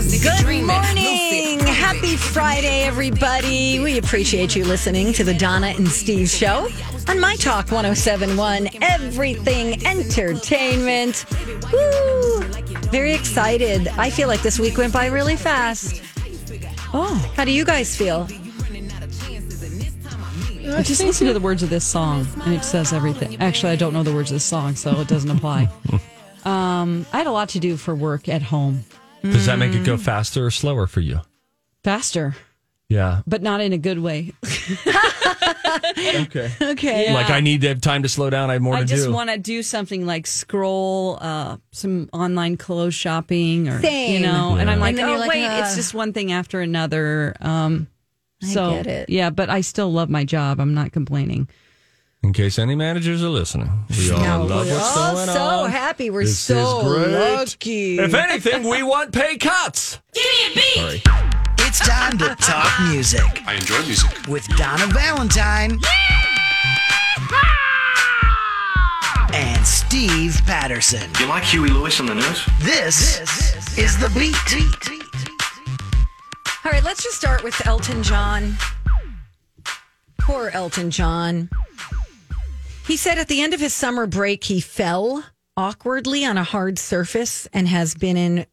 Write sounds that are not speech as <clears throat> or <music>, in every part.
Good morning. Happy Friday, everybody. We appreciate you listening to the Donna and Steve show on My Talk 1071, Everything Entertainment. Woo! Very excited. I feel like this week went by really fast. Oh, how do you guys feel? I just listen to the words of this song and it says everything. Actually, I don't know the words of this song, so it doesn't apply. <laughs> um, I had a lot to do for work at home. Does that make it go faster or slower for you? Faster, Yeah. but not in a good way. Okay. <laughs> Okay. Like I need to have time to slow down. I have more I to just do. want to do something like scroll uh, some online clothes shopping or Same. you know, and I'm like, And then oh you're like, wait, uh, it's just one thing after another. Um, I so get it. yeah, but I still love my job. I'm not complaining. In case any managers are listening, we all No, love we're what's all going so on. happy. We're This so is great. lucky. If anything, we want pay cuts. Give me a beat. Sorry. It's time to talk music I enjoy music. with Donna Valentine and Steve Patterson. You like Huey Lewis on the news? This is the beat. All right, let's just start with Elton John. Poor Elton John. He said at the end of his summer break, he fell awkwardly on a hard surface and has been in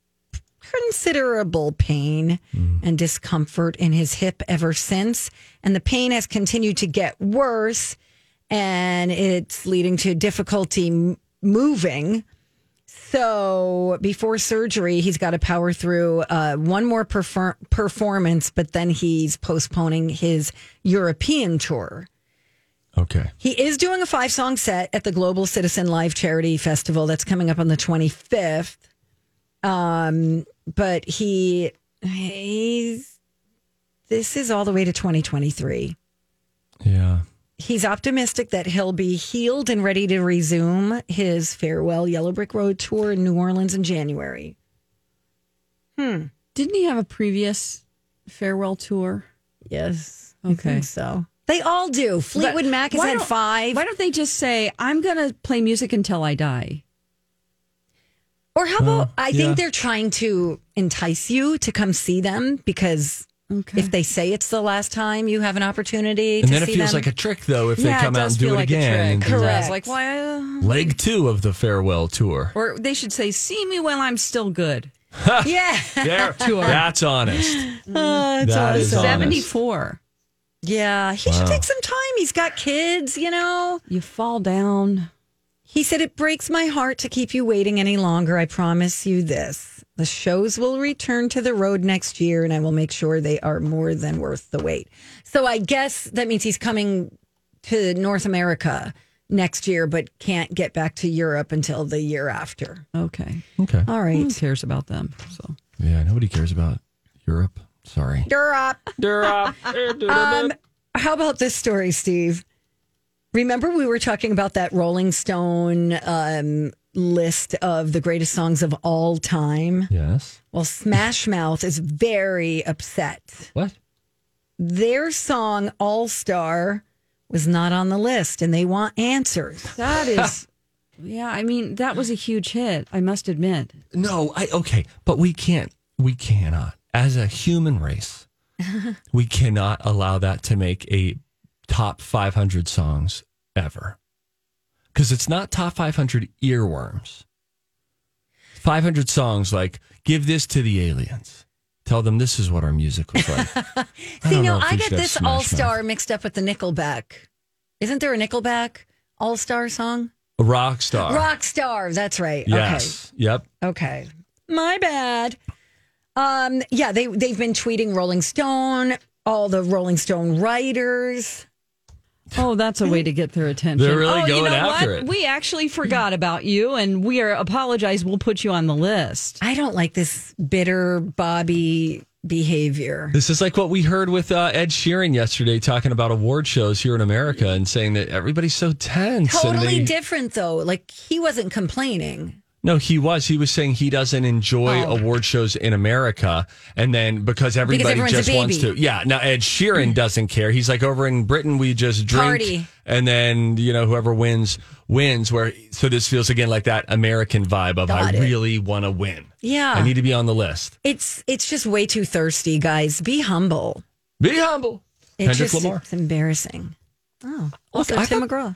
considerable pain and discomfort in his hip ever since. And the pain has continued to get worse and it's leading to difficulty m- moving. So before surgery, he's got to power through uh, one more perfor- performance, but then he's postponing his European tour. Okay. He is doing a five song set at the Global Citizen Live Charity Festival that's coming up on the 25th. Um, but he, he's, this is all the way to 2023 Yeah. he's optimistic that he'll be healed and ready to resume his farewell Yellow Brick Road tour in New Orleans in January. Hmm. Didn't he have a previous farewell tour? Yes, I Okay. think so. They all do. Fleetwood But Mac has why had five. Why don't they just say, "I'm going to play music until I die"? or how about I yeah. think they're trying to entice you to come see them because Okay. if they say it's the last time you have an opportunity And to then it see feels them, like a trick, though, if yeah, they come out and do feel it like again. A trick. do It does. Correct. Like why? uh, Leg two of the farewell tour. or they should say, "See me while I'm still good." <laughs> yeah, There, that's honest. <laughs> It's That is awesome. honest. Seventy-four. Yeah. He should take some time. He's got kids, you know. You fall down. He said, It breaks my heart to keep you waiting any longer. I promise you this. The shows will return to the road next year, and I will make sure they are more than worth the wait. So I guess that means he's coming to North America next year, but can't get back to Europe until the year after. Okay. Okay. All Who cares about them? So Yeah, nobody cares about Europe. Sorry. Europe. <laughs> Um, how about this story, Steve? Remember, we were talking about that Rolling Stone um, list of the greatest songs of all time? Yes. Well, Smash Mouth is very upset. What? Their song All Star was not on the list and they want answers. that <laughs> is, yeah. I mean, that was a huge hit. I must admit. No, I okay, but we can't. We cannot, as a human race, <laughs> we cannot allow that to make a top 500 songs ever, because it's not top 500 earworms. 500 songs like Give this to the aliens. Tell them this is what our music was like. <laughs> See, no, I get this All Star mixed up with the Nickelback. Isn't there a Nickelback All Star song? A rock star. Rock Star. That's right. Yes. Yep. Okay. Okay. My bad. Um. Yeah. They they've been tweeting Rolling Stone. All the Rolling Stone writers. Oh, that's a way to get their attention. They're really oh, you know after what? it. We actually forgot about you, and we are apologize. We'll put you on the list. I don't like this bitter Bobby behavior. This is like what we heard with uh, Ed Sheeran yesterday talking about award shows here in America and saying that everybody's so tense. and Totally they- different though. Like he wasn't complaining. No, he was. He was saying he doesn't enjoy Oh. award shows in America, and then because everybody a just wants to. Yeah. Now Ed Sheeran doesn't care. He's like over in Britain, we just drink, Party. and then you know whoever wins wins. Where so this feels again like that American vibe of Got I it. really want to win. Yeah. I need to be on the list. It's it's just way too thirsty, guys. Be humble. Be humble. It Kendrick just Lamar. it's embarrassing. Oh, also I Tim thought- McGraw.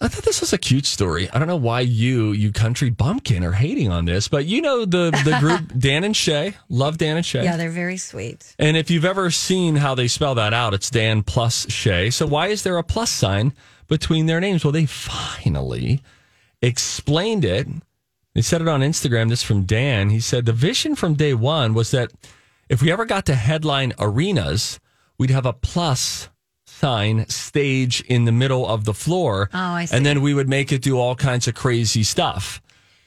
I thought this was a cute story. I don't know why you, you country bumpkin, are hating on this, but you know the the group <laughs> Dan and Shay. Love Dan and Shay. Yeah, they're very sweet. And if you've ever seen how they spell that out, it's Dan plus Shay. So why is there a plus sign between their names? Well, they finally explained it. They said it on Instagram. This from Dan. He said the vision from day one was that if we ever got to headline arenas, we'd have a plus sign stage in the middle of the floor. Oh, I see. And then we would make it do all kinds of crazy stuff.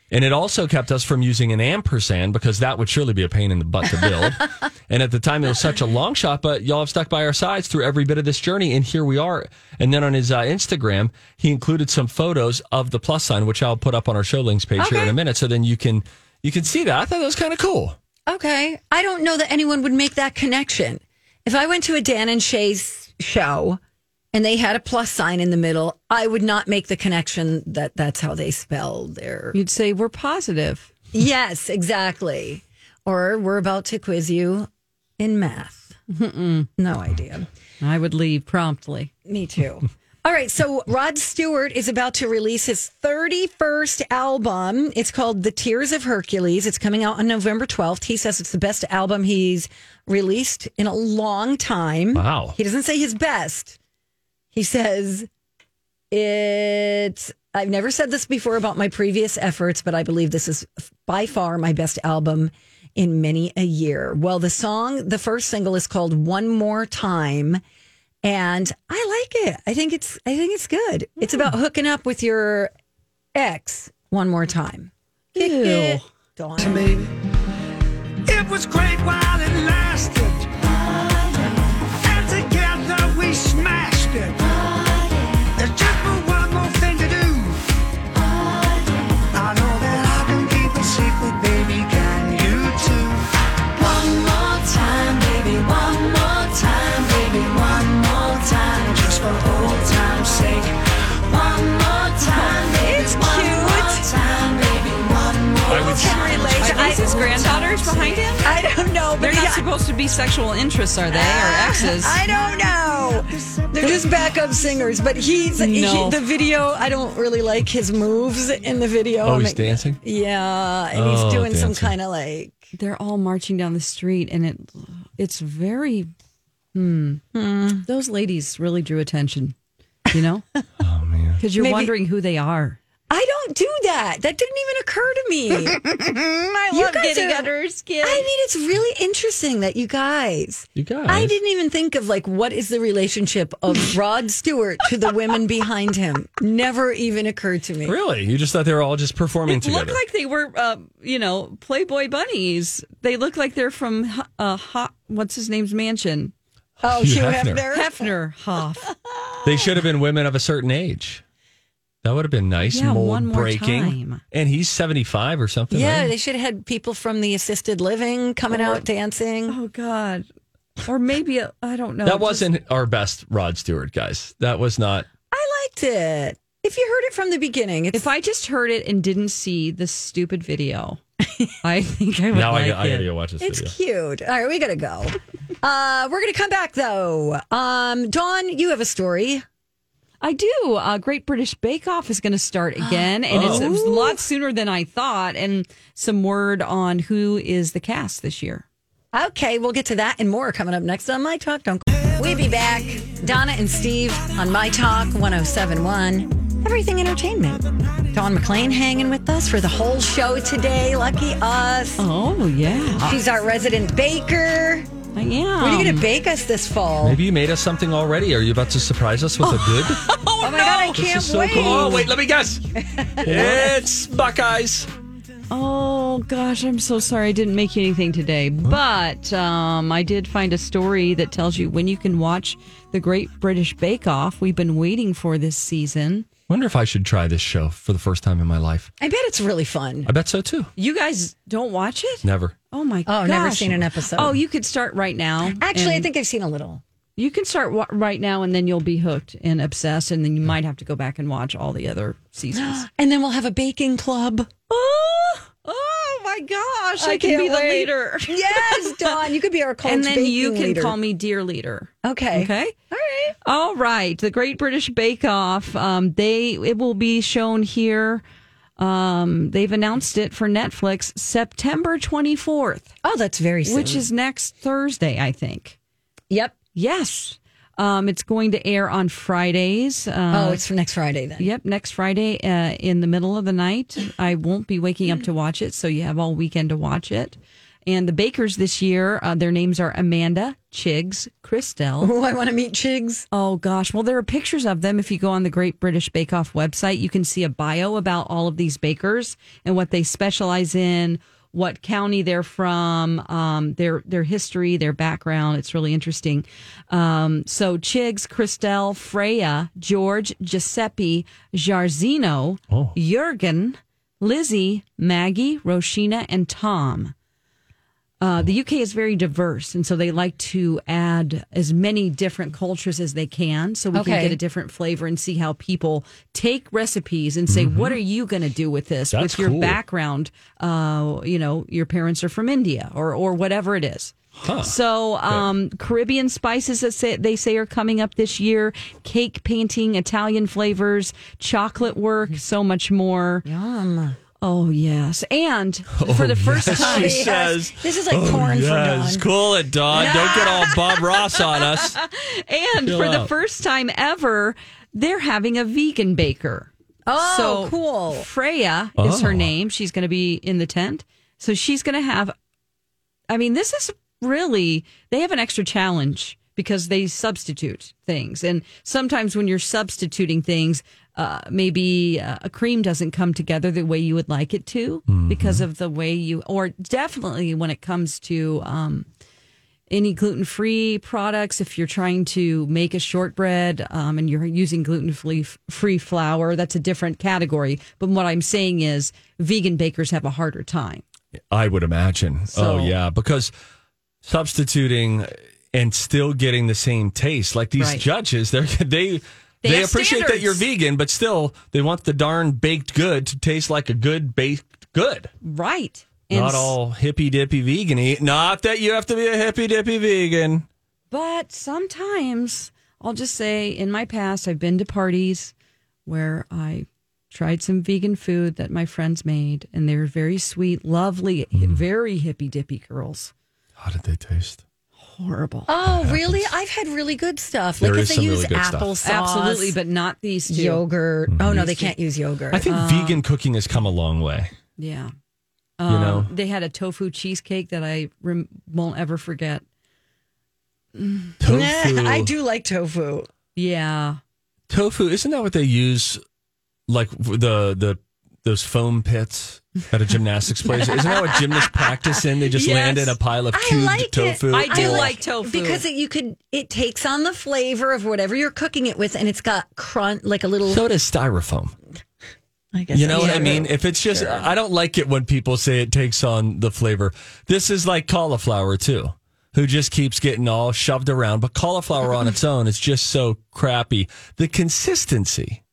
And it also kept us from using an ampersand because that would surely be a pain in the butt to build. <laughs> and at the time, it was such a long shot, but y'all have stuck by our sides through every bit of this journey. And here we are. And then on his uh, Instagram, he included some photos of the plus sign, which I'll put up on our show links page here in a minute. So then you can you can see that. I thought that was kind of cool. Okay. I don't know that anyone would make that connection. If I went to a Dan and Shay's show and they had a plus sign in the middle, I would not make the connection that that's how they spell their. You'd say we're positive. yes, exactly. Or we're about to quiz you in math. No idea. I would leave promptly. Me too. <laughs> All right, so Rod Stewart is about to release his 31st album. It's called The Tears of Hercules. It's coming out on November 12th. He says it's the best album he's released in a long time. Wow. He doesn't say his best. He says it's I've never said this before about my previous efforts, but I believe this is by far my best album in many a year. Well, the song, the first single is called One More Time and I like it. I think it's I think it's good. It's hmm. about hooking up with your ex one more time. Kick Ew. it. Dawn. baby. It was great while it lasted. And together we smashed it. Behind him? I don't know, but They're not yeah, supposed to be sexual interests, are they? Or exes? I don't know. They're just backup singers, but he's he, the video. I don't really like his moves in the video. Oh, he's like- dancing? Yeah, and Oh, he's doing some kind of like They're all marching down the street, and it it's very. Hmm. Those ladies really drew attention. You know, <laughs> Oh, man. because you're Maybe- wondering who they are. I don't do that. That didn't even occur to me. <laughs> I You guys are- under her skin. I mean, it's really interesting that you guys. You guys. I didn't even think of like what is the relationship of <laughs> Rod Stewart to the women behind him. Never even occurred to me. Really? You just thought they were all just performing It together? looked like they were, uh, you know, Playboy bunnies. They look like they're from uh, Ho- what's his name's mansion, Oh, Hugh Hugh Hefner. Hefner. Hefner Hoff. They should have been women of a certain age. That would have been nice. Yeah, mold one more breaking. time. And he's 75 or something. Yeah, right? they should have had people from the assisted living coming out dancing. oh God, or maybe I I don't know. that Just- wasn't our best Rod Stewart, guys. That was not. I liked it. If you heard it from the beginning, it's If I just heard it and didn't see the stupid video, <laughs> I think I would Now like I, I it. gotta go watch this video. it's video. cute. All right, we gotta go. Uh, we're gonna come back though. Um, Dawn, you have a story. I do. Uh, Great British Bake Off is going to start <gasps> again, and it's, it was a lot sooner than I thought. And some word on who is the cast this year. Okay, we'll get to that and more coming up next on My Talk. Don't. We'll be back. Donna and Steve on My Talk 1071. Everything Entertainment. Dawn McClain hanging with us for the whole show today. Lucky us. Oh yeah, She's our resident baker. I am. What are you going to bake us this fall? Maybe you made us something already. Are you about to surprise us with a good? <laughs> oh my God, I can't is so wait. cool. Oh, wait, let me guess. <laughs> it's Buckeyes. Oh gosh, I'm so sorry I didn't make you anything today. But um, I did find a story that tells you when you can watch the Great British Bake Off. We've been waiting for this season. Wonder if I should try this show for the first time in my life. I bet it's really fun. I bet so too. You guys don't watch it? Never. Oh my god. Oh, gosh. never seen an episode. Oh, you could start right now. Actually, I and think I've seen a little. you can start wa- right now, and then you'll be hooked and obsessed, and then you might have to go back and watch all the other seasons. <gasps> And then we'll have a baking club. oh, <gasps> oh my gosh! I, can can't be the wait. leader. Yes, <laughs> Dawn, you could be our coach and then you baking can leader. call me dear leader. Okay. Okay. All right. All right, the Great British Bake Off. Um, they it will be shown here. Um, they've announced it for Netflix September twenty fourth, Oh, that's very soon. which is next Thursday, I think. yep. Yes, um, it's going to air on Fridays. Uh, oh, it's for next Friday then. Yep, next Friday uh, in the middle of the night. I won't be waking up to watch it, so you have all weekend to watch it. And the bakers this year, uh, their names are Amanda, Chigs, Crystelle, <laughs> Oh, I want to meet Chigs. Oh gosh, well there are pictures of them. If you go on the Great British Bake Off website, you can see a bio about all of these bakers and what they specialize in, what county they're from, um, their their history, their background. It's really interesting. Um, so Chigs, Crystelle, Freya, George, Giuseppe, Jairzeno, Jurgen, Lizzie, Maggie, Rochica, and Tom. Uh, the UK is very diverse, and so they like to add as many different cultures as they can, so we can get a different flavor and see how people take recipes and say, "What are you going to do with this That's with your cool. background?" Uh, you know, your parents are from India, or or whatever it is. So, um, Caribbean spices that say, they say are coming up this year, cake painting, Italian flavors, chocolate work, so much more. Yum. Oh yes, and for oh, the first time, She says, This is like oh, porn for yes, Dawn. cool it, Dawn. Don't get all <laughs> Bob Ross on us. And Chill for the first time ever, they're having a vegan baker. Oh, so cool. Freya is her Oh. name. She's going to be in the tent. So she's going to have, I mean, this is really, they have an extra challenge because they substitute things. And sometimes when you're substituting things, uh, maybe uh, a cream doesn't come together the way you would like it to because of the way you, or definitely when it comes to, um, any gluten free products. If you're trying to make a shortbread um, and you're using gluten free flour, that's a different category. But what I'm saying is, vegan bakers have a harder time. I would imagine. So- oh yeah, because substituting and still getting the same taste, like these Right. judges, they're <laughs> they. They They, appreciate that you're vegan, but still, they want the darn baked good to taste like a good baked good. Right. Not all hippy dippy vegan Not that you have to be a hippy dippy vegan. But sometimes I'll just say in my past, I've been to parties where I tried some vegan food that my friends made, and they were very sweet, lovely, Mm. very hippy dippy girls. How did they taste? Horrible. Oh, really? I've had really good stuff. There like is if they some use really applesauce, Absolutely, but not these two. yogurt. Oh no, they can't use yogurt. I think Uh, vegan cooking has come a long way. Yeah. You know, Um, they had a tofu cheesecake that I rem- won't ever forget. tofu. <laughs> I do like tofu. Yeah. tofu isn't that what they use like the the those foam pits at a gymnastics place <laughs> isn't that what gymnasts practice in they just Yes. land in a pile of I cubed like it. tofu I do Oh. like tofu. because it, you could. It takes on the flavor of whatever you're cooking it with, and it's got crunch, like a little. so does styrofoam I guess you know what i yeah. mean if it's just i don't like it when people say it takes on the flavor this is like cauliflower too who just keeps getting all shoved around but cauliflower on its own is just so crappy the consistency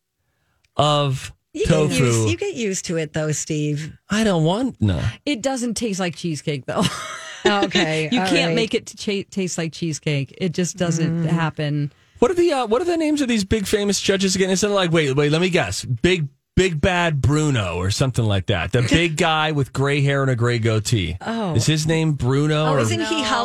of You tofu Get used, you get used to it though, Steve. i don't want no It doesn't taste like cheesecake, though. <laughs> Okay, you all can't right. make it to cha- taste like cheesecake. It just doesn't Mm. happen. What are the uh, what are the names of these big famous judges again? Instead of like, wait, wait, let me guess. Big Big Bad Bruno or something like that. The big <laughs> guy with gray hair and a gray goatee. Oh. Is his name Bruno? Oh, or- isn't he Hol-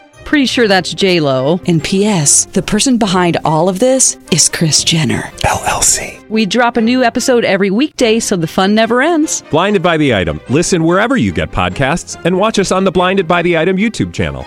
Pretty sure that's J Lo. And P.S. The person behind all of this is Kris Jenner. LLC. We drop a new episode every weekday, so the fun never ends. Blinded by the item. Listen wherever you get podcasts, and watch us on the Blinded by the Item YouTube channel.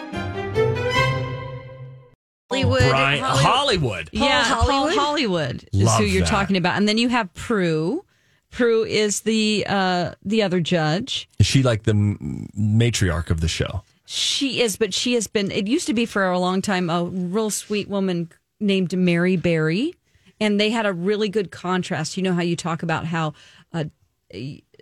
Hollywood? Brian, Hollywood. Hollywood. yeah, Hollywood? Paul Hollywood is Love who you're that. talking about, and then you have Prue. Prue is the uh, the other judge. Is she like the m- matriarch of the show? She is, but she has been. It used to be for a long time a real sweet woman named Mary Berry, and they had a really good contrast. You know how you talk about how uh,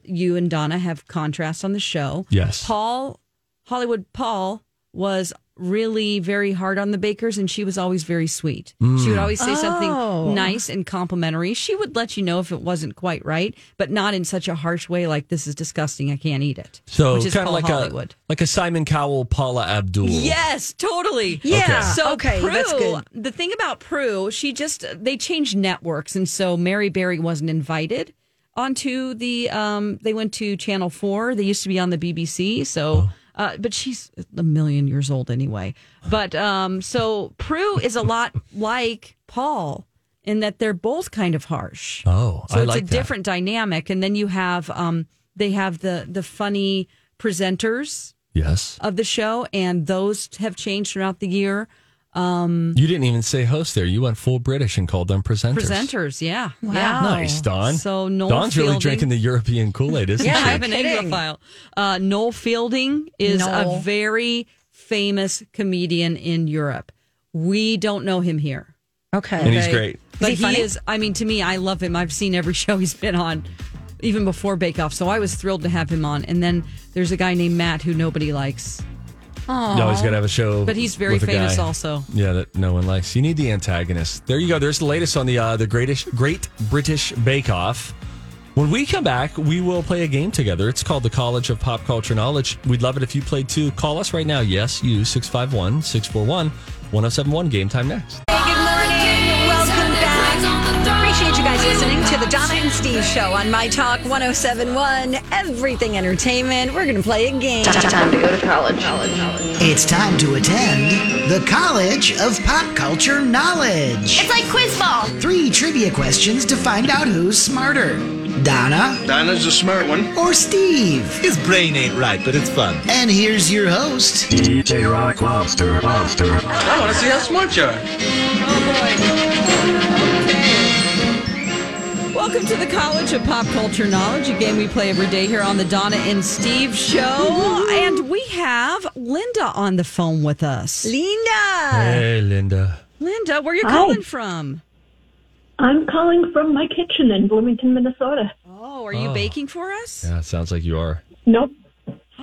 you and Donna have contrast on the show. Yes. Paul Hollywood Paul was really very hard on the bakers and she was always very sweet. She would always say Oh. something nice and complimentary. She would let you know if it wasn't quite right, but not in such a harsh way like this is disgusting, I can't eat it. So which is kind of like Hollywood. a like a Simon Cowell, Paula Abdul. Yes, totally. Yeah. So Okay, Prue, that's good. the thing about Prue, she just they changed networks, and so Mary Berry wasn't invited onto the. Um, they went to Channel Four. They used to be on the BBC. So, uh, but she's a million years old anyway. But um, so Prue is a lot like Paul in that they're both kind of harsh. Oh, So I it's like a that. different dynamic, and then you have um, they have the the funny presenters Yes. of the show, and those have changed throughout the year. You didn't even say host there. You went full British and called them presenters. Presenters, yeah, Wow. yeah. Nice, Dawn. So Noel Dawn's really drinking the European Kool Aid, isn't Yeah, she? I'm an kidding. Anglophile. Uh, Noel Fielding is Noel. a very famous comedian in Europe. We don't know him here, Okay. and he's great. but he he, funny? is. I mean, to me, I love him. I've seen every <laughs> show he's been on, even before Bake Off. So I was thrilled to have him on. And then there's a guy named Matt who nobody likes, You always got to have a show, but he's very with famous guy. also. Yeah, that no one likes. You need the antagonist. There you go. There's the latest on the uh, the greatest Great British Bake Off. When we come back, we will play a game together. It's called the College of Pop Culture Knowledge. We'd love it if you played too. Call us right now. Yes, you 651 641 1071. Game time next. Hey, listening to the Donna and Steve show on My Talk 1071, Everything Entertainment. We're going to play a game. Time to go to college. college, college. It's time to attend the College of Pop Culture Knowledge. It's like quiz ball. Three trivia questions to find out who's smarter Donna Donna's a smart one. or Steve. His brain ain't right, but it's fun. And here's your host, DJ Rock Lobster. Lobster. I want to see how smart you are. Oh, Welcome to the College of Pop Culture Knowledge, a game we play every day here on the Donna and Steve show. And we have Linda on the phone with us. Linda. Hey, Linda. Linda, where are you Hi. calling from? I'm calling from my kitchen in Bloomington, Minnesota. Oh, are you Oh. baking for us? Yeah, it sounds like you are. Nope.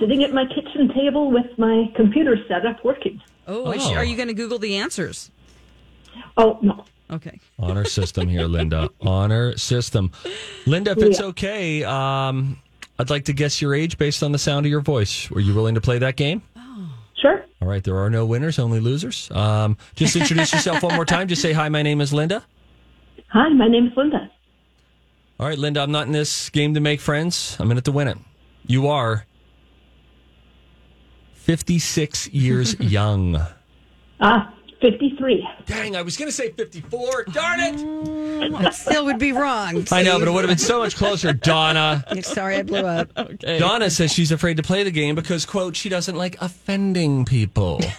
Sitting at my kitchen table with my computer set up working. Oh, is she- oh. are you going to Google the answers? Oh, no. Okay. Honor system here, Linda. Honor system. Linda, if it's okay, um, I'd like to guess your age based on the sound of your voice. Were you willing to play that game? Oh. Sure. All right, there are no winners, only losers. Um, just introduce yourself one more time. Just say, hi, my name is Linda. Hi, my name is Linda. All right, Linda, I'm not in this game to make friends. I'm in it to win it. You are 56 years <laughs> young. Ah, 53. Dang, I was going to say 54. Darn it. That still would be wrong. <laughs> I know, but it would have been so much closer. Donna. <laughs> Sorry, I blew up. Okay. Donna says she's afraid to play the game because, quote, she doesn't like offending people. <laughs>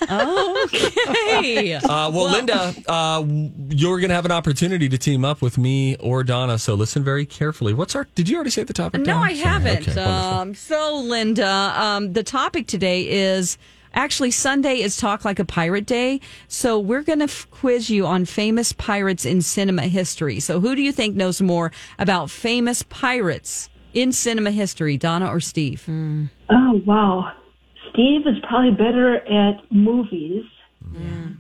Okay. Uh, well, Linda, uh, you're going to have an opportunity to team up with me or Donna, so listen very carefully. What's our? Did you already say the topic? No, Donna? I haven't. Okay, um, so, Linda, um, the topic today is actually Sunday is Talk Like a Pirate Day. So, we're going to f- quiz you on famous pirates in cinema history. So, who do you think knows more about famous pirates in cinema history, Donna or Steve? Mm. Oh, wow. Steve is probably better at movies,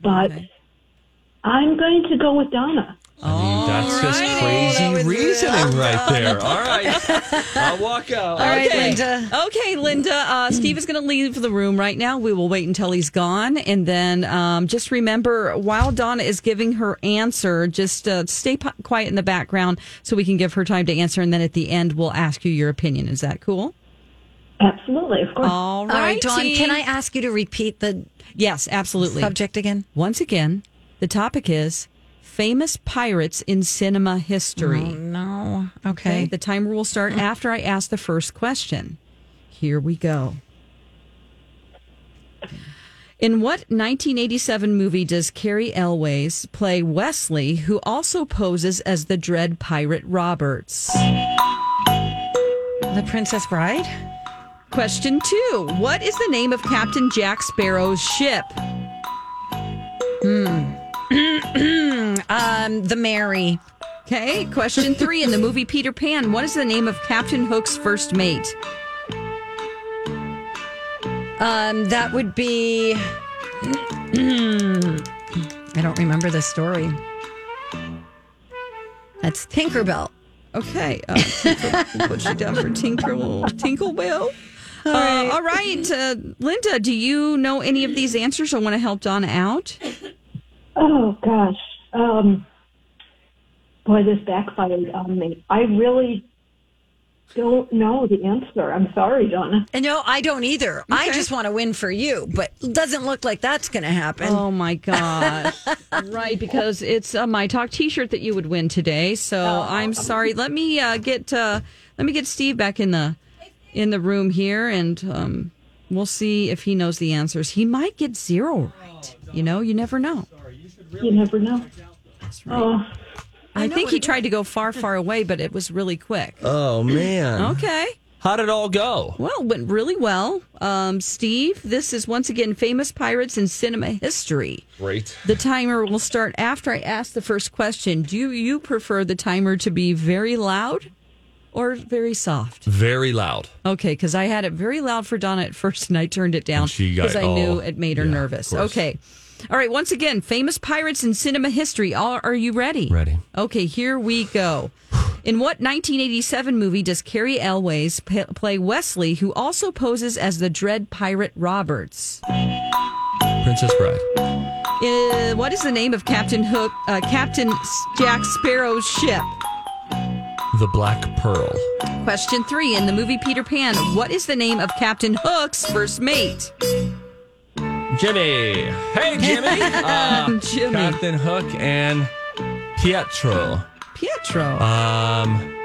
but I'm going to go with Donna. I mean, that's just crazy reasoning right <laughs> there. All right. I'll walk out. All right, Okay. Linda. Okay, Linda. Uh, Steve is going to leave the room right now. We will wait until he's gone. And then um, just remember, while Donna is giving her answer, just uh, stay p- quiet in the background so we can give her time to answer. And then at the end, we'll ask you your opinion. Is that cool? Absolutely, of course. All All right, right, Dawn, can I ask you to repeat the Yes, absolutely. subject again? Once again, the topic is famous pirates in cinema history. Oh, no. Okay. Okay. The timer will start after I ask the first question. Here we go. In what 1987 movie does Cary Elwes play Westley, who also poses as the Dread Pirate Roberts? The Princess Bride? Question two What is the name of Captain Jack Sparrow's ship? Hmm. <clears throat> Um, the Mary. Okay. Question three In the movie Peter Pan, what is the name of Captain Hook's first mate? Um, that would be. <clears throat> I don't remember the story. That's Tinkerbell. Okay. Uh, Tinker, put you down for Tinkle, Tinklebell. All right. Uh, all right. Uh, Linda, do you know any of these answers or want to help Donna out? Oh, gosh. Um, boy, this backfired on me. I really don't know the answer. I'm sorry, Donna. And no, I don't either. I just want to win for you, but doesn't look like that's going to happen. Oh my <laughs> gosh. right, because it's a My Talk t-shirt that you would win today. So I'm sorry. Let me uh, get uh, let me get Steve back in the in the room here and um, we'll see if he knows the answers. He might get zero right. You know, you never know. You never know. Oh, I, think he tried to go far, far away, but it was really quick. Oh, man. Okay. How did it all go? Well, it went really well. Um, Steve, this is once again famous pirates in cinema history. Great. The timer will start after I ask the first question. Do you prefer the timer to be very loud or very soft? Very loud. Okay, because I had it very loud for Donna at first and I turned it down And she got- because I knew it made her yeah, nervous. Okay. All right, once again, famous pirates in cinema history. Are, are you ready? Ready. Okay, here we go. In what 1987 movie does Cary Elwes p- play Westley, who also poses as the Dread Pirate Roberts? Princess Bride. Uh, what is the name of Captain Hook, uh, Captain Jack Sparrow's ship? The Black Pearl. Question three. In the movie Peter Pan, what is the name of Captain Hook's first mate? Jimmy. Hey, <laughs> Jimmy. Uh, Jimmy. Captain Hook and Pietro. Pietro. Um,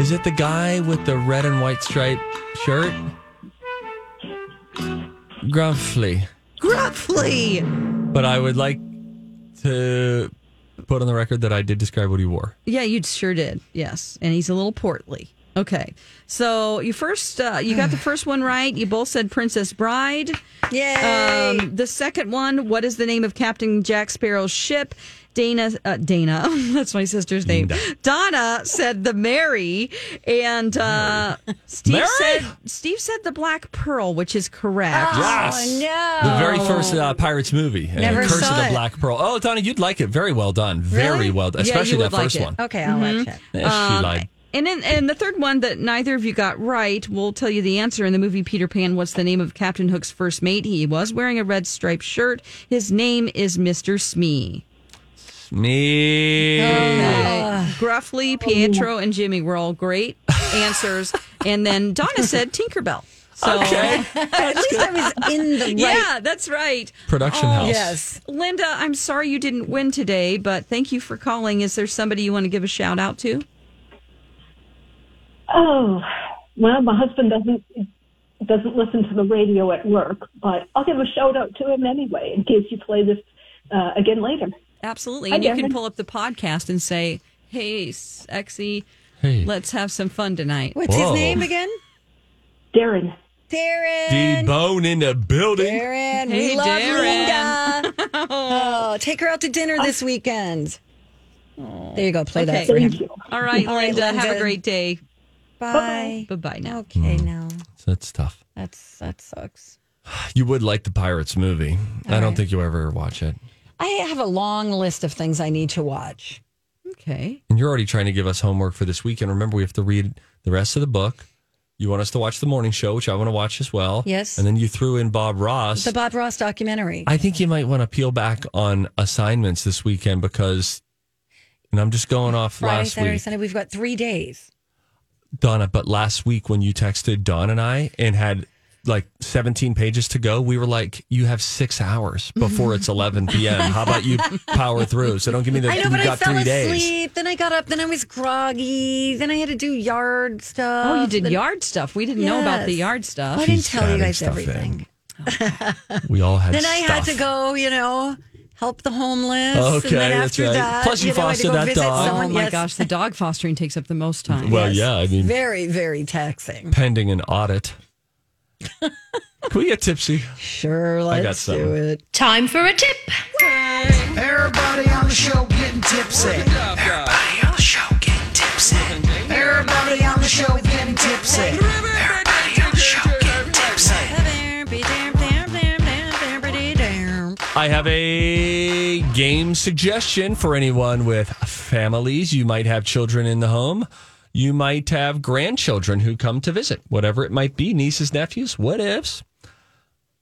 is it the guy with the red and white striped shirt? Gruffly. Gruffly. But I would like to put on the record that I did describe what he wore. Yeah, you sure did. Yes, and he's a little portly. Okay, so you first uh, you got the first one right. You both said Princess Bride. Yay! Um, the second one, what is the name of Captain Jack Sparrow's ship? Dana, uh, Dana, <laughs> that's my sister's name. Donna said the Mary, and uh, Steve Mary? said Steve said the Black Pearl, which is correct. yes. no. The very first uh, Pirates movie. uh, Never Curse saw of the it. Black Pearl. Oh, Donna, you'd like it. Very well done. Very Really? well done. Yeah, Especially you that would like first it. one. Okay, I'll watch it. Yeah, she Um, lied. And then, and the third one that neither of you got right, we'll tell you the answer in the movie Peter Pan. What's the name of Captain Hook's first mate? He was wearing a red striped shirt. His name is Mr. Smee. Me. Gruffly, Pietro, and Jimmy were all great answers. and then Donna said Tinkerbell. So Okay. At least I was in the right. yeah, that's right. Production Oh, house. Yes. Linda, I'm sorry you didn't win today, but thank you for calling. Is there somebody you want to give a shout out to? Oh, well, my husband doesn't doesn't listen to the radio at work, but I'll give a shout out to him anyway in case you play this uh, again later. Absolutely. Hi, And you can pull up the podcast and say, hey, sexy, Hey. let's have some fun tonight. What's Whoa. his name again? Darren. Darren. D-Bone in the building. Darren. Hey, we love Darren. Linda. <laughs> oh, take her out to dinner this weekend. There you go. Play Okay. that for him. Thank you. All right, All right, Linda, have a great day. Bye. Bye bye now. Okay, hmm. now That's tough. that's that sucks. You would like the Pirates movie. I don't right. think you'll ever watch it. I have a long list of things I need to watch. Okay. And you're already trying to give us homework for this weekend. Remember, we have to read the rest of the book. You want us to watch the morning show, which I want to watch as well. Yes. And then you threw in Bob Ross. The Bob Ross documentary. I think you might want to peel back on assignments this weekend because, and I'm just going off Friday, last Saturday, week, Sunday. We've got three days. Donna. But last week when you texted Dawn and I and had like 17 pages to go, we were like, "You have six hours before it's 11 p.m. How about you power through?" So don't give me the. I know, we but I got fell three asleep. days. Then I got up. Then I was groggy. Then I had to do yard stuff. Oh, you did Then- yard stuff. We didn't know about the yard stuff. I didn't She's tell you guys stuff in. everything. We all had. Then I had to go. You know, help the homeless. Okay, and then that's after right. that, Plus you know, I had to foster go that visit dog. Someone. Oh my Yes. gosh, the dog fostering takes up the most time. Well, Yes. yeah, I mean, very, very taxing. pending an audit. <laughs> Can we get tipsy? Sure, I got let's some. do it. Time for a tip. Everybody on the show getting tipsy. Everybody on the show getting tipsy. Everybody on the show getting tipsy. Everybody on the show getting tipsy. I have a game suggestion for anyone with families. You might have children in the home. You might have grandchildren who come to visit, whatever it might be, nieces, nephews, what ifs.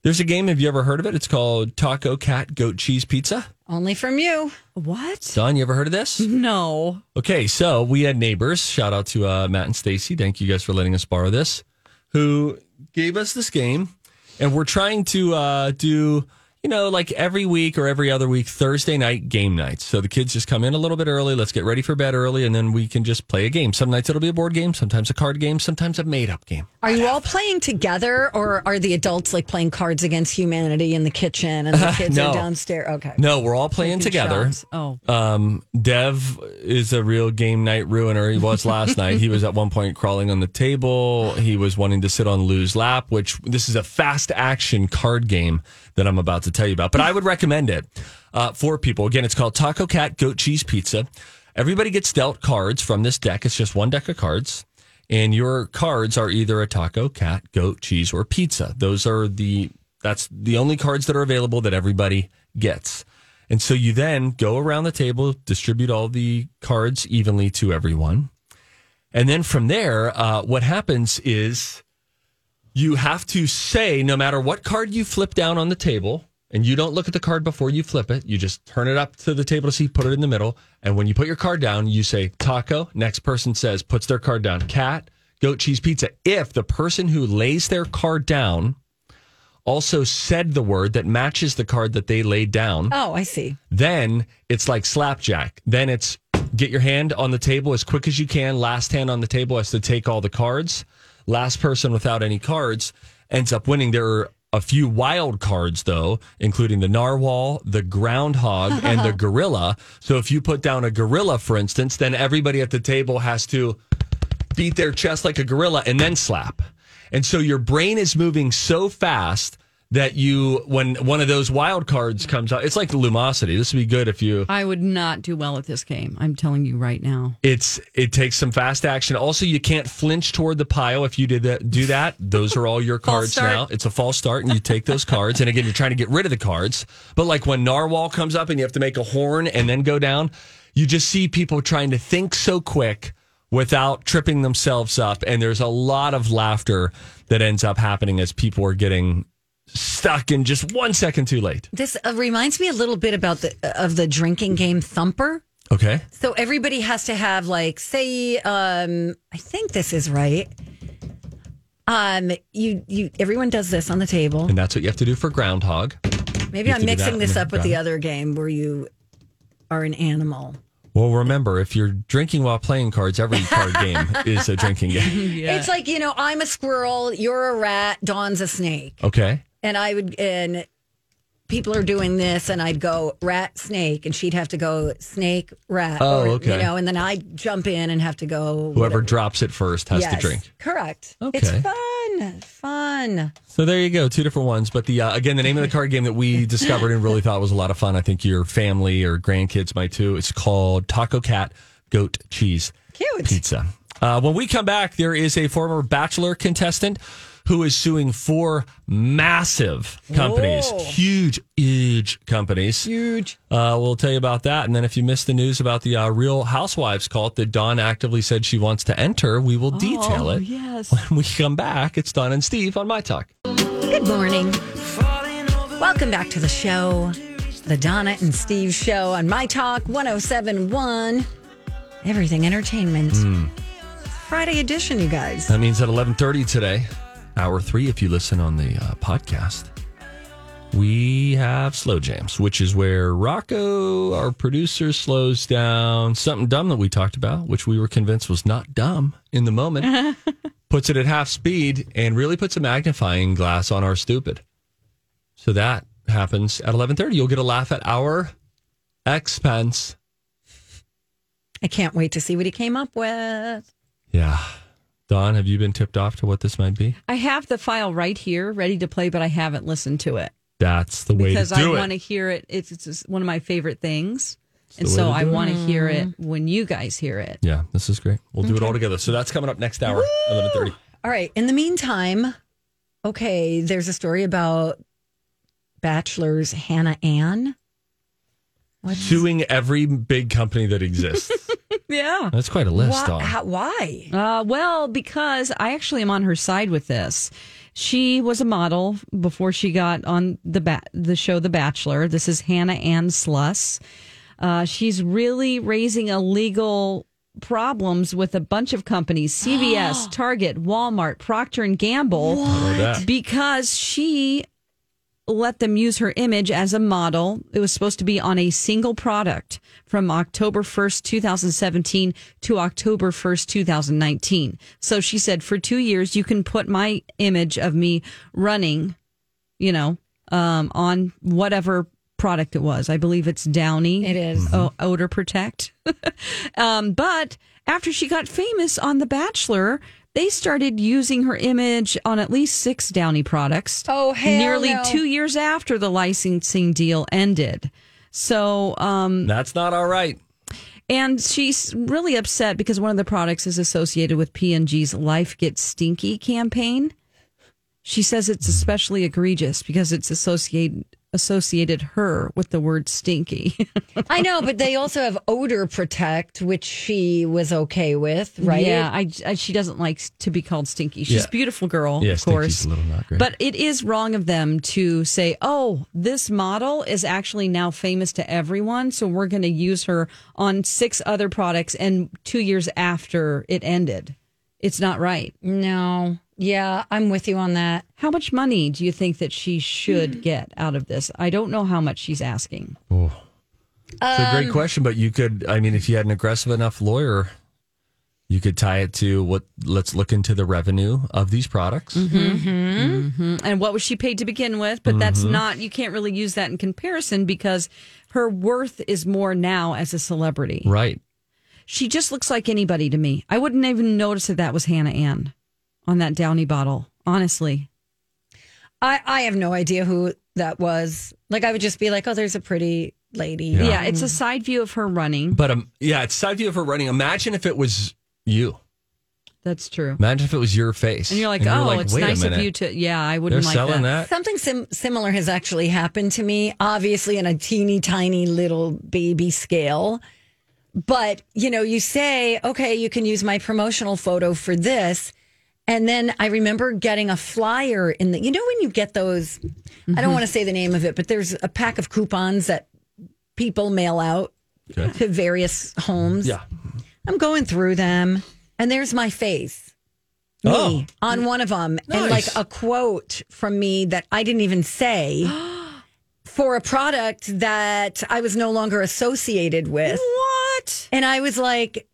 There's a game. Have you ever heard of it? It's called Taco Cat Goat Cheese Pizza. Only from you. What? Dawn, you ever heard of this? No. Okay, so we had neighbors. Shout out to uh, Matt and Stacy. Thank you guys for letting us borrow this. Who gave us this game, and we're trying to uh, do you know like every week or every other week Thursday night game nights. So the kids just come in a little bit early. Let's get ready for bed early, and then we can just play a game. Some nights it'll be a board game, sometimes a card game, sometimes a made up game. Are you all playing together, or are the adults like playing Cards Against Humanity in the kitchen, and the <laughs> kids No. are downstairs? Okay. No, we're all playing together. shots. Oh. Um, Dev is a real game night ruiner. He was last <laughs> night. He was at one point crawling on the table. He was wanting to sit on Lou's lap, which this is a fast action card game that I'm about to tell you about. But I would recommend it uh, for people. Again, it's called Taco Cat Goat Cheese Pizza. Everybody gets dealt cards from this deck. It's just one deck of cards. And your cards are either a taco, cat, goat, cheese, or pizza. Those are the that's the only cards that are available that everybody gets. And so you then go around the table, distribute all the cards evenly to everyone. And then from there, uh, what happens is you have to say, no matter what card you flip down on the table, and you don't look at the card before you flip it, you just turn it up to the table to see, put it in the middle. And when you put your card down, you say taco. Next person says, puts their card down, cat, goat cheese pizza. If the person who lays their card down also said the word that matches the card that they laid down, Oh, I see. then it's like slapjack. Then it's get your hand on the table as quick as you can. Last hand on the table has to take all the cards. Last person without any cards ends up winning. There are a few wild cards, though, including the narwhal, the groundhog, <laughs> and the gorilla. So if you put down a gorilla, for instance, then everybody at the table has to beat their chest like a gorilla and then slap. And so your brain is moving so fast that you, when one of those wild cards comes out, it's like the lumosity. This would be good if you. I would not do well at this game. I'm telling you right now. It's it takes some fast action. Also, you can't flinch toward the pile if you did that. Do that. Those are all your <laughs> cards now. It's a false start, and you take those cards. And again, you're trying to get rid of the cards. But like when narwhal comes up, and you have to make a horn and then go down, you just see people trying to think so quick without tripping themselves up, and there's a lot of laughter that ends up happening as people are getting stuck in just one second too late. This uh, reminds me a little bit about the of the drinking game Thumper. Okay. So everybody has to have like say um I think this is right. Um, you you everyone does this on the table. And that's what you have to do for groundhog. Maybe You have I'm to do mixing that this up with the other game where you are an animal. Well, remember, if you're drinking while playing cards, every card <laughs> game is a drinking game. It's like you know, I'm a squirrel, you're a rat, Dawn's a snake, Okay. And I would and people are doing this, and I'd go rat snake, and she'd have to go snake rat. Oh, or, okay. You know, and then I would jump in and have to go. Whoever drops it first has to drink. Correct. Okay. It's fun, fun. So there you go, two different ones. But the uh, again, the name of the card game that we discovered and really thought was a lot of fun. I think your family or grandkids might too. It's called Taco Cat Goat Cheese Cute. Pizza. Uh, when we come back, there is a former Bachelor contestant who is suing four massive companies, Whoa. huge, huge companies. Huge. Uh, we'll tell you about that. And then if you missed the news about the uh, Real Housewives cult that Dawn actively said she wants to enter, we will detail Oh, it yes. <laughs> when we come back. It's Dawn and Steve on My Talk. Good morning. Welcome back to the show, the Donna and Steve show on My Talk 1071, Everything Entertainment. Friday edition, you guys. That means at 11:30 today, hour 3 if you listen on the uh, podcast. We have slow jams, which is where Rocco, our producer, slows down something dumb that we talked about, which we were convinced was not dumb in the moment, <laughs> puts it at half speed, and really puts a magnifying glass on our stupid. So that happens at 11:30. You'll get a laugh at our expense. I can't wait to see what he came up with. Yeah. Dawn, have you been tipped off to what this might be? I have the file right here, ready to play, but I haven't listened to it That's the way because to do I it. want to hear it. It's, it's just one of my favorite things, and so I want to hear it when you guys hear it. Yeah, this is great. We'll do it all together. So that's coming up next hour, eleven thirty. All right. In the meantime, okay, there's a story about Bachelor's Hannah Ann. What's... Suing every big company that exists. <laughs> Yeah. That's quite a list, Why? Dawn. how- why? Uh, well, because I actually am on her side with this. She was a model before she got on the ba- the show The Bachelor. This is Hannah Ann Sluss. Uh, she's really raising illegal problems with a bunch of companies: CVS, <gasps> Target, Walmart, Procter and Gamble, know because she let them use her image as a model. It was supposed to be on a single product from October 1st, 2017 to October 1st, 2019. So she said, for two years, you can put my image of me running, you know, um, on whatever product it was. I believe it's Downy. It is. O- Odor Protect. <laughs> um, but after she got famous on The Bachelor, they started using her image on at least six Downy products. Oh, hell Nearly no. two years after the licensing deal ended. So, um, That's not all right. and she's really upset because one of the products is associated with P&G's Life Gets Stinky campaign. She says it's especially egregious because it's associated associated her with the word stinky. <laughs> I know, but they also have odor protect, which she was okay with, right? Yeah, I, I- she doesn't like to be called stinky. She's Yeah. a beautiful girl, Yeah, of course. a little not great. But it is wrong of them to say, "Oh, this model is actually now famous to everyone, so we're going to use her on six other products." And two years after it ended, it's not right. No. Yeah, I'm with you on that. How much money do you think that she should get out of this? I don't know how much she's asking. Oh. It's a Um, great question, but you could, I mean, if you had an aggressive enough lawyer, you could tie it to what, let's look into the revenue of these products. Mhm. And what was she paid to begin with? But that's Mhm. not, you can't really use that in comparison because her worth is more now as a celebrity. Right. She just looks like anybody to me. I wouldn't even notice that that was Hannah Ann on that Downy bottle, honestly. I, I have no idea who that was. Like, I would just be like, oh, there's a pretty lady. Yeah, it's a side view of her running. But um, yeah, it's side view of her running. Imagine if it was you. That's true. Imagine if it was your face. And you're like, you're oh, like, it's "Wait a nice of minute. you to, yeah, I They're wouldn't like selling that. that. Something sim- similar has actually happened to me, obviously in a teeny tiny little baby scale. But, you know, you say, okay, you can use my promotional photo for this. And then I remember getting a flyer in the, you know, when you get those, I don't mm-hmm. want to say the name of it, but there's a pack of coupons that people mail out Okay. to various homes. Yeah. I'm going through them and there's my face. me Oh. on one of them, and like a quote from me that I didn't even say <gasps> for a product that I was no longer associated with. What? And I was like,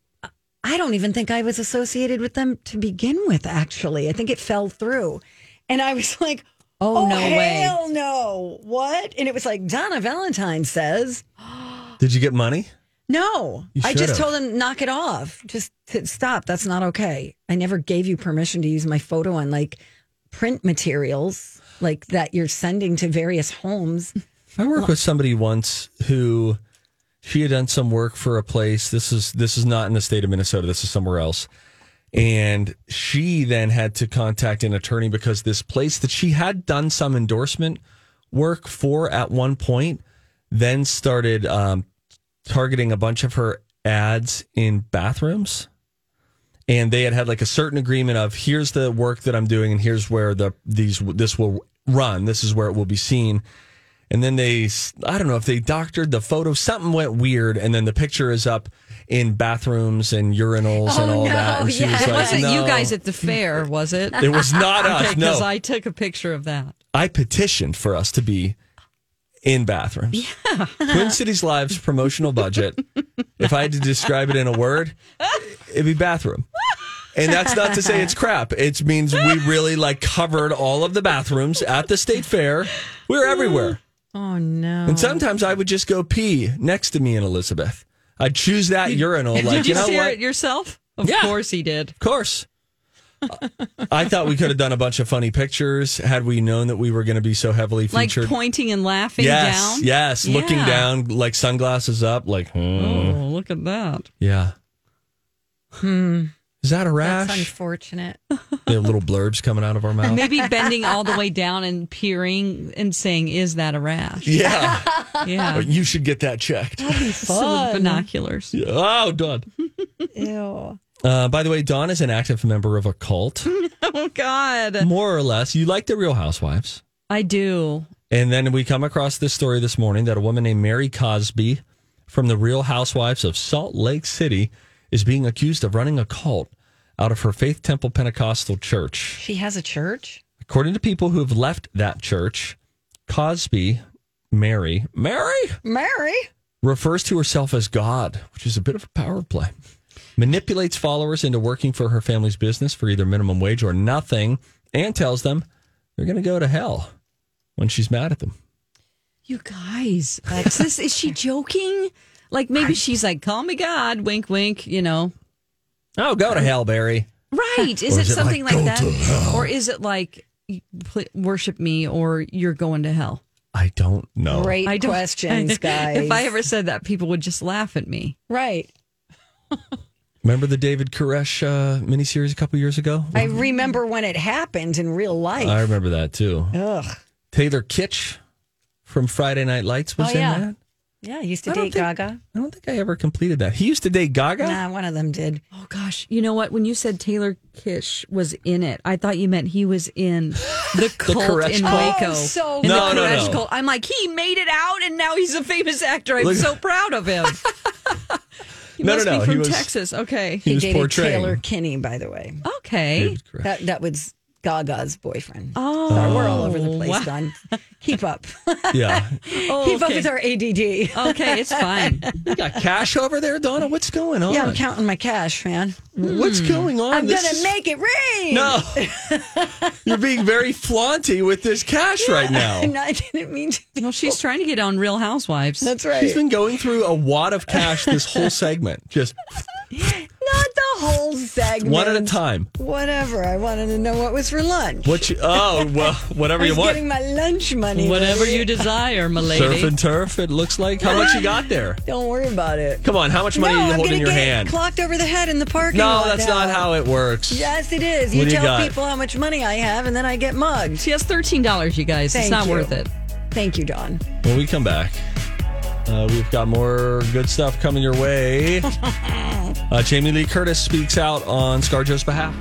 I don't even think I was associated with them to begin with, actually. I think it fell through. And I was <laughs> like, oh, oh, no way. hell no. What? And it was like, Donna Valentine says, <gasps> Did you get money? no. I just told him, knock it off. Just to stop. That's not okay. I never gave you permission to use my photo on like print materials like that you're sending to various homes. <laughs> I worked with somebody once who she had done some work for a place. This is this is not in the state of Minnesota. This is somewhere else. And she then had to contact an attorney because this place that she had done some endorsement work for at one point then started um, targeting a bunch of her ads in bathrooms. And they had had like a certain agreement of here's the work that I'm doing and here's where the these this will run. This is where it will be seen. And then they, I don't know if they doctored the photo, something went weird. And then the picture is up in bathrooms and urinals and Oh, all no, that. And she yes. was It like, wasn't you guys at the fair, was it? It was not <laughs> us. No. Because No, I took a picture of that. I petitioned for us to be in bathrooms. Yeah. <laughs> Twin Cities Live's promotional budget, if I had to describe it in a word, it'd be bathroom. And that's not to say it's crap. It means we really like covered all of the bathrooms at the state fair. We were everywhere. Oh, no. And sometimes I would just go pee next to me and Elizabeth. I'd choose that urinal. Like, did you, you know stare what? at yourself? Of Yeah. course he did. Of course. I thought we could have done a bunch of funny pictures had we known that we were going to be so heavily Like featured. pointing and laughing yes, down. yes, looking down, like sunglasses up, like, hmm. Oh, look at that. yeah. Hmm. Is that a rash? That's unfortunate. <laughs> They have little blurbs coming out of our mouth. Maybe bending all the way down and peering and saying, "Is that a rash?" Yeah. <laughs> Yeah. you should get that checked. <laughs> So with binoculars. Yeah. Oh, done. Ew. Uh, by the way, Dawn is an active member of a cult, Oh God, more or less. You like the Real Housewives. I do. And then we come across this story this morning that a woman named Mary Cosby from the Real Housewives of Salt Lake City is being accused of running a cult out of her Faith Temple Pentecostal church. She has a church? According to people who have left that church, Cosby, Mary, Mary Mary? refers to herself as God, which is a bit of a power play. Manipulates followers into working for her family's business for either minimum wage or nothing, and tells them they're going to go to hell when she's mad at them. You guys, is this is she joking? Like maybe she's like, "Call me God," wink, wink. You know, Oh, go to hell, Barry. right? Is Or it is it something like, like, that, or is it like worship me, or you're going to hell? I don't know. Great I don't- questions, <laughs> guys. If I ever said that, people would just laugh at me. right. Remember the David Koresh uh, miniseries a couple years ago? I remember when it happened in real life. I remember that too. Ugh. Taylor Kitsch from Friday Night Lights was Oh, in yeah. that. Yeah, I used to I date think- Gaga. I don't think I ever completed that. He used to date Gaga. Nah, one of them did. Oh gosh, you know what? When you said Taylor Kish was in it, I thought you meant he was in <laughs> the cult Koresh in cult. Waco. Oh, so in No, the no, no. cult. I'm like, he made it out, and now he's a famous actor. I'm Look- so proud of him. <laughs> he No, no, must no, be he from was- Texas. Okay, He He was dated portraying. Taylor Kinney, by the way. okay. That that was Gaga's boyfriend. Oh, Sorry, we're all over the oh, place, wow. Dawn. Keep up. <laughs> Yeah. <laughs> Oh, Keep up okay. with our ADD. Okay, it's fine. <laughs> you got cash over there, Donna? What's going on? Yeah, I'm counting my cash, man. What's hmm. going on? I'm This gonna is- make it rain. No. You're being very flaunty with this cash right now. And I didn't mean to. Well, she's trying to get on Real Housewives. That's right. She's been going through a wad of cash this whole segment. Just Not the whole segment. one at a time. Whatever. I wanted to know what was for lunch. What you oh well <laughs> whatever I you was want. getting my lunch money. Whatever ready. you desire, my lady. Surf and turf, it looks like. How much you got there? Dawn't worry about it. Come on, how much money no, are you I'm holding in gonna your get hand? clocked over the head in the parking No, lot. that's now. not how it works. Yes, it is. You do you tell got? people how much money I have, and then I get mugged. She has thirteen dollars, you guys. Thank it's not you. worth it. Thank you, Don. When we come back, uh, we've got more good stuff coming your way. <laughs> Uh, Jamie Lee Curtis speaks out on ScarJo's behalf.